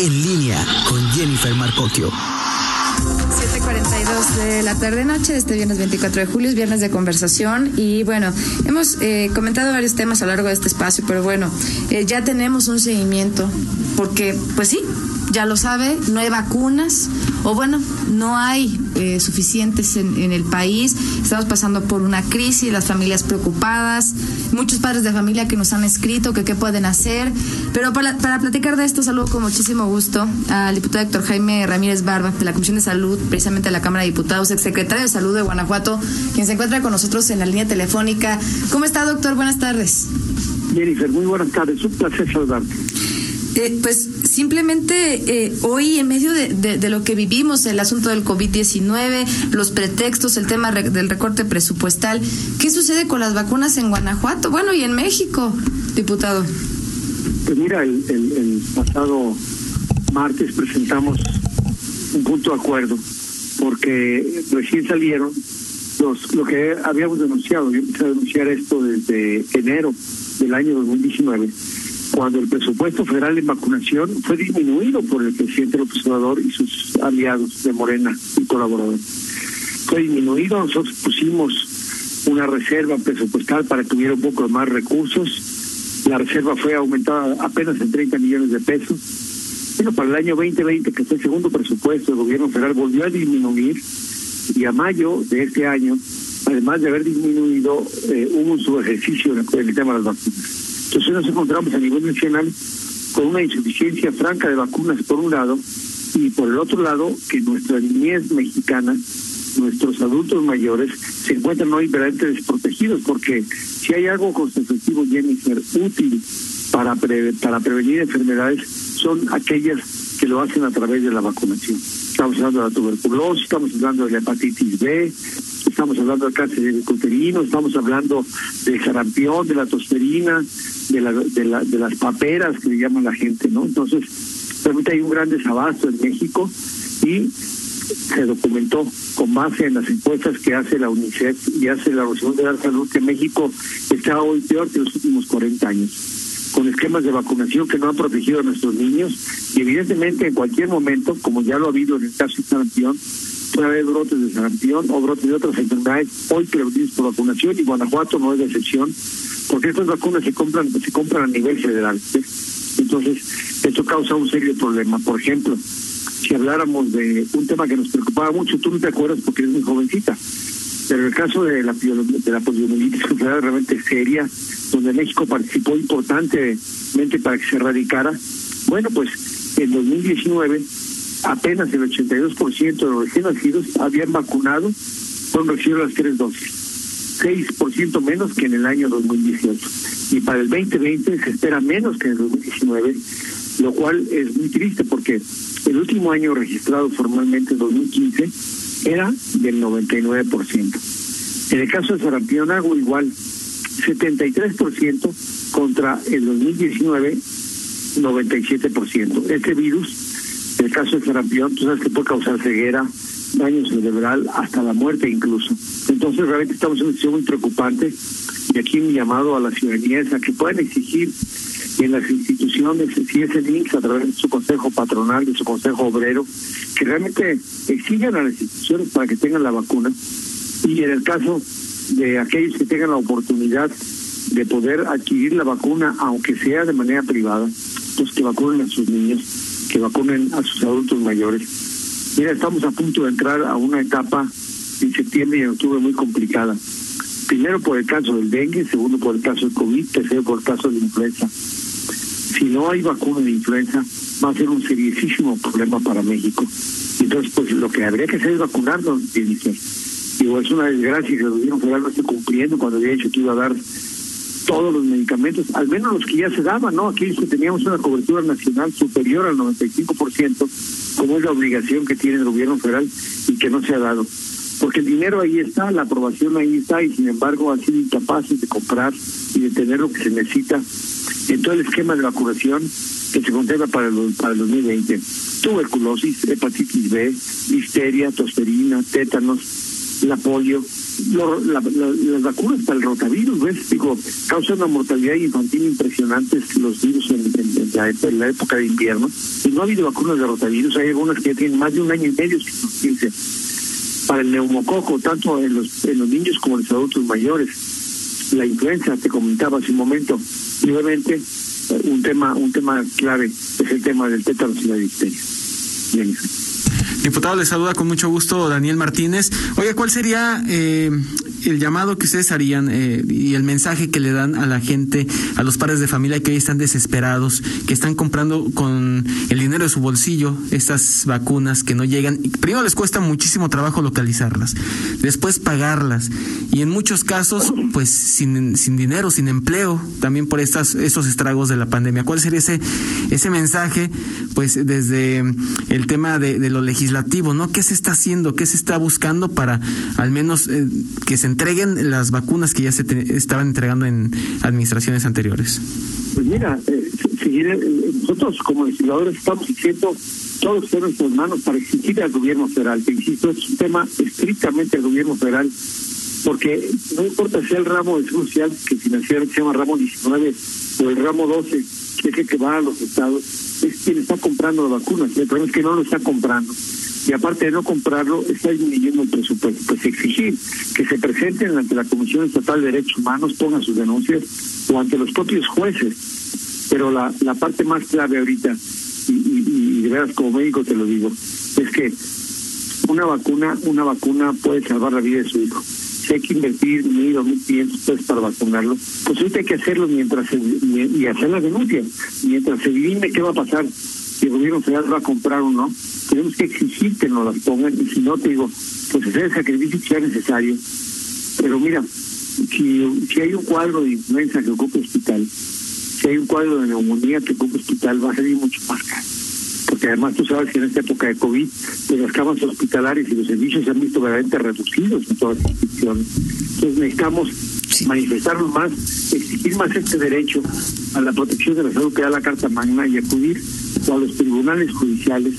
En línea con Jennifer Marcocchio. 7.42 de la tarde noche este viernes 24 de julio, es viernes de conversación y bueno, hemos eh, comentado varios temas a lo largo de este espacio, pero bueno, eh, ya tenemos un seguimiento porque pues sí, ya lo sabe, no hay vacunas o bueno, no hay eh, suficientes en, el país. Estamos pasando por una crisis, las familias preocupadas, muchos padres de familia que nos han escrito que qué pueden hacer. Pero para, para platicar de esto, saludo con muchísimo gusto al diputado Héctor Jaime Ramírez Barba de la Comisión de Salud, precisamente de la Cámara de Diputados, exsecretario de Salud de Guanajuato, quien se encuentra con nosotros en la línea telefónica. ¿Cómo está, doctor? Buenas tardes. Jennifer, muy buenas tardes. Un placer saludarte. Eh, pues simplemente eh, hoy en medio de, lo que vivimos, el asunto del COVID-19, los pretextos, el tema del recorte presupuestal, ¿qué sucede con las vacunas en Guanajuato? Bueno, y en México, diputado. Pues mira, el, pasado martes presentamos un punto de acuerdo, porque recién salieron los, lo que habíamos denunciado. Yo empecé a denunciar esto desde enero del año 2019 cuando el presupuesto federal en vacunación fue disminuido por el presidente López Obrador y sus aliados de Morena y colaboradores. Fue disminuido, nosotros pusimos una reserva presupuestal para que hubiera un poco más recursos. La reserva fue aumentada apenas en 30 millones de pesos. Pero para el año 2020, que fue el segundo presupuesto del gobierno federal, volvió a disminuir y a mayo de este año, además de haber disminuido, eh, hubo un subejercicio en el tema de las vacunas. Entonces nos encontramos a nivel nacional con una insuficiencia franca de vacunas por un lado y por el otro lado que nuestra niñez mexicana, nuestros adultos mayores se encuentran hoy verdaderamente desprotegidos porque si hay algo constitutivo, Jennifer, útil para, para prevenir enfermedades son aquellas que lo hacen a través de la vacunación. Estamos hablando de la tuberculosis, estamos hablando de la hepatitis B, estamos hablando del cáncer uterino, estamos hablando del sarampión, de la tosferina, de, la, de, la, de las paperas que le llaman la gente, ¿no? Entonces, realmente hay un gran desabasto en México y se documentó con base en las encuestas que hace la UNICEF y hace la Organización de la Salud que México está hoy peor que los últimos 40 años, con esquemas de vacunación que no han protegido a nuestros niños y evidentemente en cualquier momento, como ya lo ha habido en el caso de sarampión, puede haber brotes de sarampión o brotes de otras enfermedades hoy prevenidos por vacunación y Guanajuato no es de excepción porque estas vacunas se compran se compran a nivel federal. Entonces, esto causa un serio problema. Por ejemplo, si habláramos de un tema que nos preocupaba mucho, tú no te acuerdas porque eres muy jovencita, pero el caso de la, de la poliomielitis que realmente seria, donde México participó importantemente para que se erradicara, bueno, pues en 2019 apenas el 82% de los recién nacidos habían vacunado, fueron recibidos las tres dosis. 6% menos que en el año 2018. Y para el 2020 se espera menos que en el 2019, lo cual es muy triste porque el último año registrado formalmente, en 2015, era del 99%. En el caso de sarampión igual, 73% contra el 2019, 97%. Este virus, el caso de sarampión, tú sabes que puede causar ceguera, daño cerebral, hasta la muerte incluso. Entonces realmente estamos en una situación muy preocupante y aquí mi llamado a la ciudadanía es que puedan exigir en las instituciones, si es el a través de su consejo patronal, de su consejo obrero, que realmente exijan a las instituciones para que tengan la vacuna y en el caso de aquellos que tengan la oportunidad de poder adquirir la vacuna, aunque sea de manera privada, pues que vacunen a sus niños, que vacunen a sus adultos mayores Mira, estamos a punto de entrar a una etapa en septiembre y en octubre muy complicada. Primero por el caso del dengue, segundo por el caso del COVID, tercero por el caso de la influenza. Si no hay vacuna de influenza, va a ser un seriosísimo problema para México. Entonces, pues lo que habría que hacer es vacunarnos, dice. Digo, es una desgracia que el gobierno federal no esté cumpliendo cuando había dicho que iba a dar todos los medicamentos, al menos los que ya se daban, ¿no? Aquí teníamos una cobertura nacional superior al 95%, como es la obligación que tiene el gobierno federal y que no se ha dado. Porque el dinero ahí está, la aprobación ahí está, y sin embargo han sido incapaces de comprar y de tener lo que se necesita en todo el esquema de vacunación que se contempla para el, para el 2020. Tuberculosis, hepatitis B, listeria, tosferina, tétanos, la polio, las vacunas para el rotavirus, ¿ves? Digo, causan una mortalidad infantil impresionante los virus en, la, época de invierno. Y no ha habido vacunas de rotavirus, hay algunas que tienen más de un año y medio surtirse. Para el neumococo, tanto en los, en los niños como en los adultos mayores. La influenza, te comentaba hace un momento. Y obviamente, un tema, un tema clave es el tema del tétano y la difteria. Bien. Diputado, le saluda con mucho gusto Daniel Martínez. Oye, ¿cuál sería eh, el llamado que ustedes harían eh, y el mensaje que le dan a la gente, a los padres de familia que hoy están desesperados, que están comprando con el dinero de su bolsillo estas vacunas que no llegan? Primero les cuesta muchísimo trabajo localizarlas, después pagarlas y en muchos casos, pues sin, sin dinero, sin empleo, también por estas, esos estragos de la pandemia. ¿Cuál sería ese, ese mensaje, pues desde el tema de, de lo legislativo, ¿no? ¿Qué se está haciendo? ¿Qué se está buscando para al menos eh, que se entreguen las vacunas que ya se estaban entregando en administraciones anteriores? Pues mira, eh, eh, nosotros como legisladores estamos diciendo todo está en nuestras manos para exigir al gobierno federal, que insisto, es un tema estrictamente del gobierno federal, porque no importa si el ramo de social que financialmente se llama ramo 19 o el ramo 12, que es el que va a los estados, es quien está comprando las vacunas. El problema es que no lo está comprando y aparte de no comprarlo, está disminuyendo el presupuesto. Pues exigir que se presenten ante la Comisión Estatal de Derechos Humanos, pongan sus denuncias, o ante los propios jueces. Pero la, la parte más clave ahorita, y, y, de veras como médico te lo digo, es que una vacuna, una vacuna puede salvar la vida de su hijo. Si hay que invertir mil o mil quinientos pesos para vacunarlo, pues ahorita hay que hacerlo mientras se, y hacer la denuncia, mientras se divine qué va a pasar si el gobierno federal va a comprar o no, tenemos que exigir que nos las pongan y si no, te digo, pues hacer el sacrificio que sea necesario. Pero mira, si, si hay un cuadro de influenza que ocupa hospital, si hay un cuadro de neumonía que ocupa hospital, va a salir mucho más caro. Porque además tú sabes que en esta época de COVID, pues las camas hospitalarias y los servicios se han visto verdaderamente reducidos en todas las instituciones. Entonces necesitamos manifestarnos más, exigir más este derecho a la protección de la salud que da la Carta Magna y acudir a los tribunales judiciales,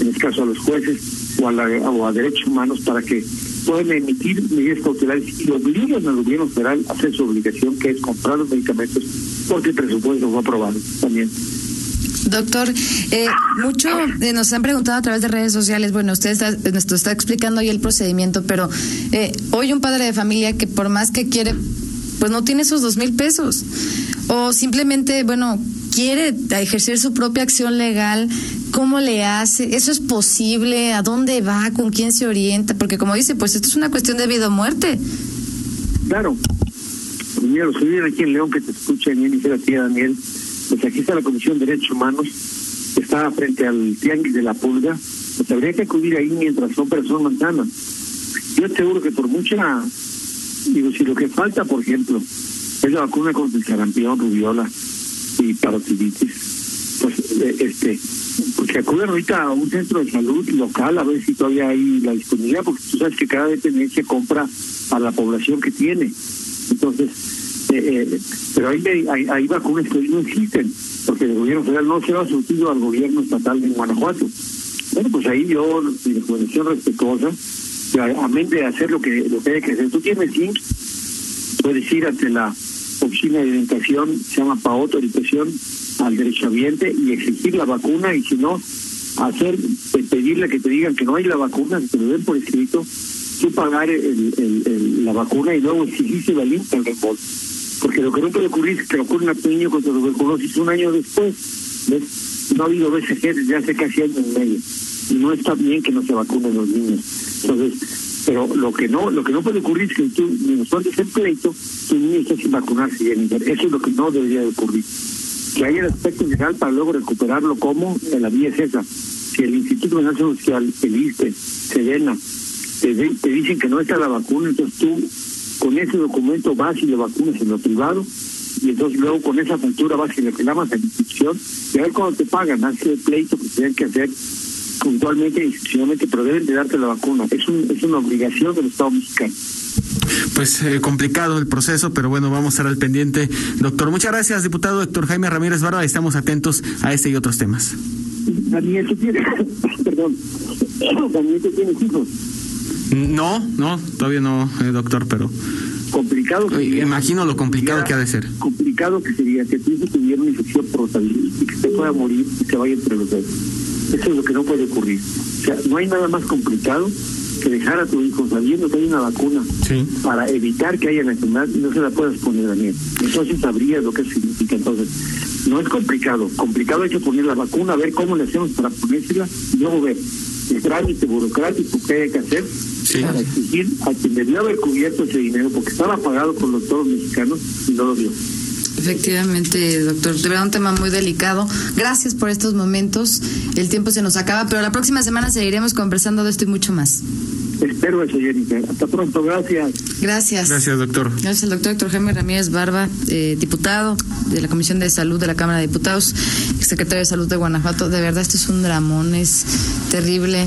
en este caso a los jueces o a, la, o a derechos humanos, para que puedan emitir medidas cautelares y obliguen al gobierno federal a hacer su obligación, que es comprar los medicamentos, porque el presupuesto fue aprobado también. Doctor, eh, mucho eh, nos han preguntado a través de redes sociales, bueno, usted está, nos está explicando ahí el procedimiento, pero eh, hoy un padre de familia que por más que quiere, pues no tiene esos dos mil pesos, o simplemente, bueno, quiere ejercer su propia acción legal, ¿cómo le hace? ¿Eso es posible? ¿A dónde va? ¿Con quién se orienta? Porque como dice, pues esto es una cuestión de vida o muerte. Claro. Los que aquí en León que te escuchan y dice la tía Daniel, pues aquí está la Comisión de Derechos Humanos, está frente al Tianguis de la Pulga, pues habría que acudir ahí mientras son personas manzanas. Yo te aseguro que por mucha, digo, si lo que falta, por ejemplo, es la vacuna contra el sarampión, rubiola y parotiditis, pues eh, este, porque acuden ahorita a un centro de salud local a ver si todavía hay la disponibilidad, porque tú sabes que cada dependencia compra a la población que tiene. Entonces, eh, eh, pero ahí hay, vacunas que no existen, porque el gobierno federal no se ha surtido al gobierno estatal de Guanajuato. Bueno, pues ahí yo, mi recomendación respetuosa, amén de hacer lo que, lo que hay que hacer. Tú tienes zinc, puedes ir ante la oficina de identificación, se llama PA autorización al derechohabiente y exigir la vacuna y si no, hacer, pedirle que te digan que no hay la vacuna, que lo den por escrito, tú pagar el, la vacuna y luego exigirse la lista el reembolso. Porque lo que no puede ocurrir es que ocurre un niño con tuberculosis un año después. ¿ves? No ha habido BCG desde hace casi año y medio. Y no está bien que no se vacunen los niños. Entonces, pero lo que no lo que no puede ocurrir es que tú, cuando el pleito, tu niño esté sin vacunarse. Eso es lo que no debería de ocurrir. Que haya el aspecto legal para luego recuperarlo como en la vía es esa. Si el Instituto Nacional Social, el ISTE, Sedena, te, te dicen que no está la vacuna, entonces tú con ese documento vas y le vacunas en lo privado y entonces luego con esa factura vas y reclamas a la institución y a ver cuando te pagan, hace el pleito que tienen que hacer puntualmente e institucionalmente, pero deben de darte la vacuna. Es, un, es una obligación del Estado mexicano. Pues eh, complicado el proceso, pero bueno, vamos a estar al pendiente. Doctor, muchas gracias, diputado doctor Jaime Ramírez Barba. Estamos atentos a este y otros temas. Daniel, ¿tú tienes? Perdón. Daniel, ¿tú tienes hijos? No, no, todavía no, eh, doctor, pero complicado. Sería, imagino lo complicado que ha de ser. Complicado que sería que tu hijo tuviera una infección y que se pueda morir y se vaya entre los dedos. Eso es lo que no puede ocurrir. O sea, no hay nada más complicado que dejar a tu hijo sabiendo que hay una vacuna sí. para evitar que haya la enfermedad y no se la puedas poner a mí. Entonces sabrías lo que significa. Entonces, no es complicado. Complicado hay que poner la vacuna, ver cómo le hacemos para ponérsela y luego ver el trámite burocrático que hay que hacer sí. para exigir a quien debió haber cubierto ese dinero porque estaba pagado por los toros mexicanos y no lo dio. Efectivamente, doctor. De verdad, un tema muy delicado. Gracias por estos momentos. El tiempo se nos acaba, pero la próxima semana seguiremos conversando de esto y mucho más. Espero eso, Jennifer. Hasta pronto. Gracias. Gracias. Gracias, doctor. Gracias al doctor Héctor Jaime Ramírez Barba, eh, diputado de la Comisión de Salud de la Cámara de Diputados, secretario de Salud de Guanajuato. De verdad, esto es un dramón, es terrible.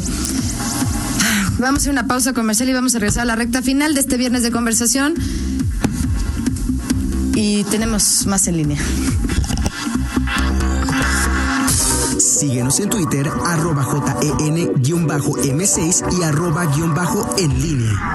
Vamos a hacer una pausa comercial y vamos a regresar a la recta final de este viernes de conversación. Y tenemos más en línea. Síguenos en Twitter, arroba JEN-M6 y arroba guion bajo en línea.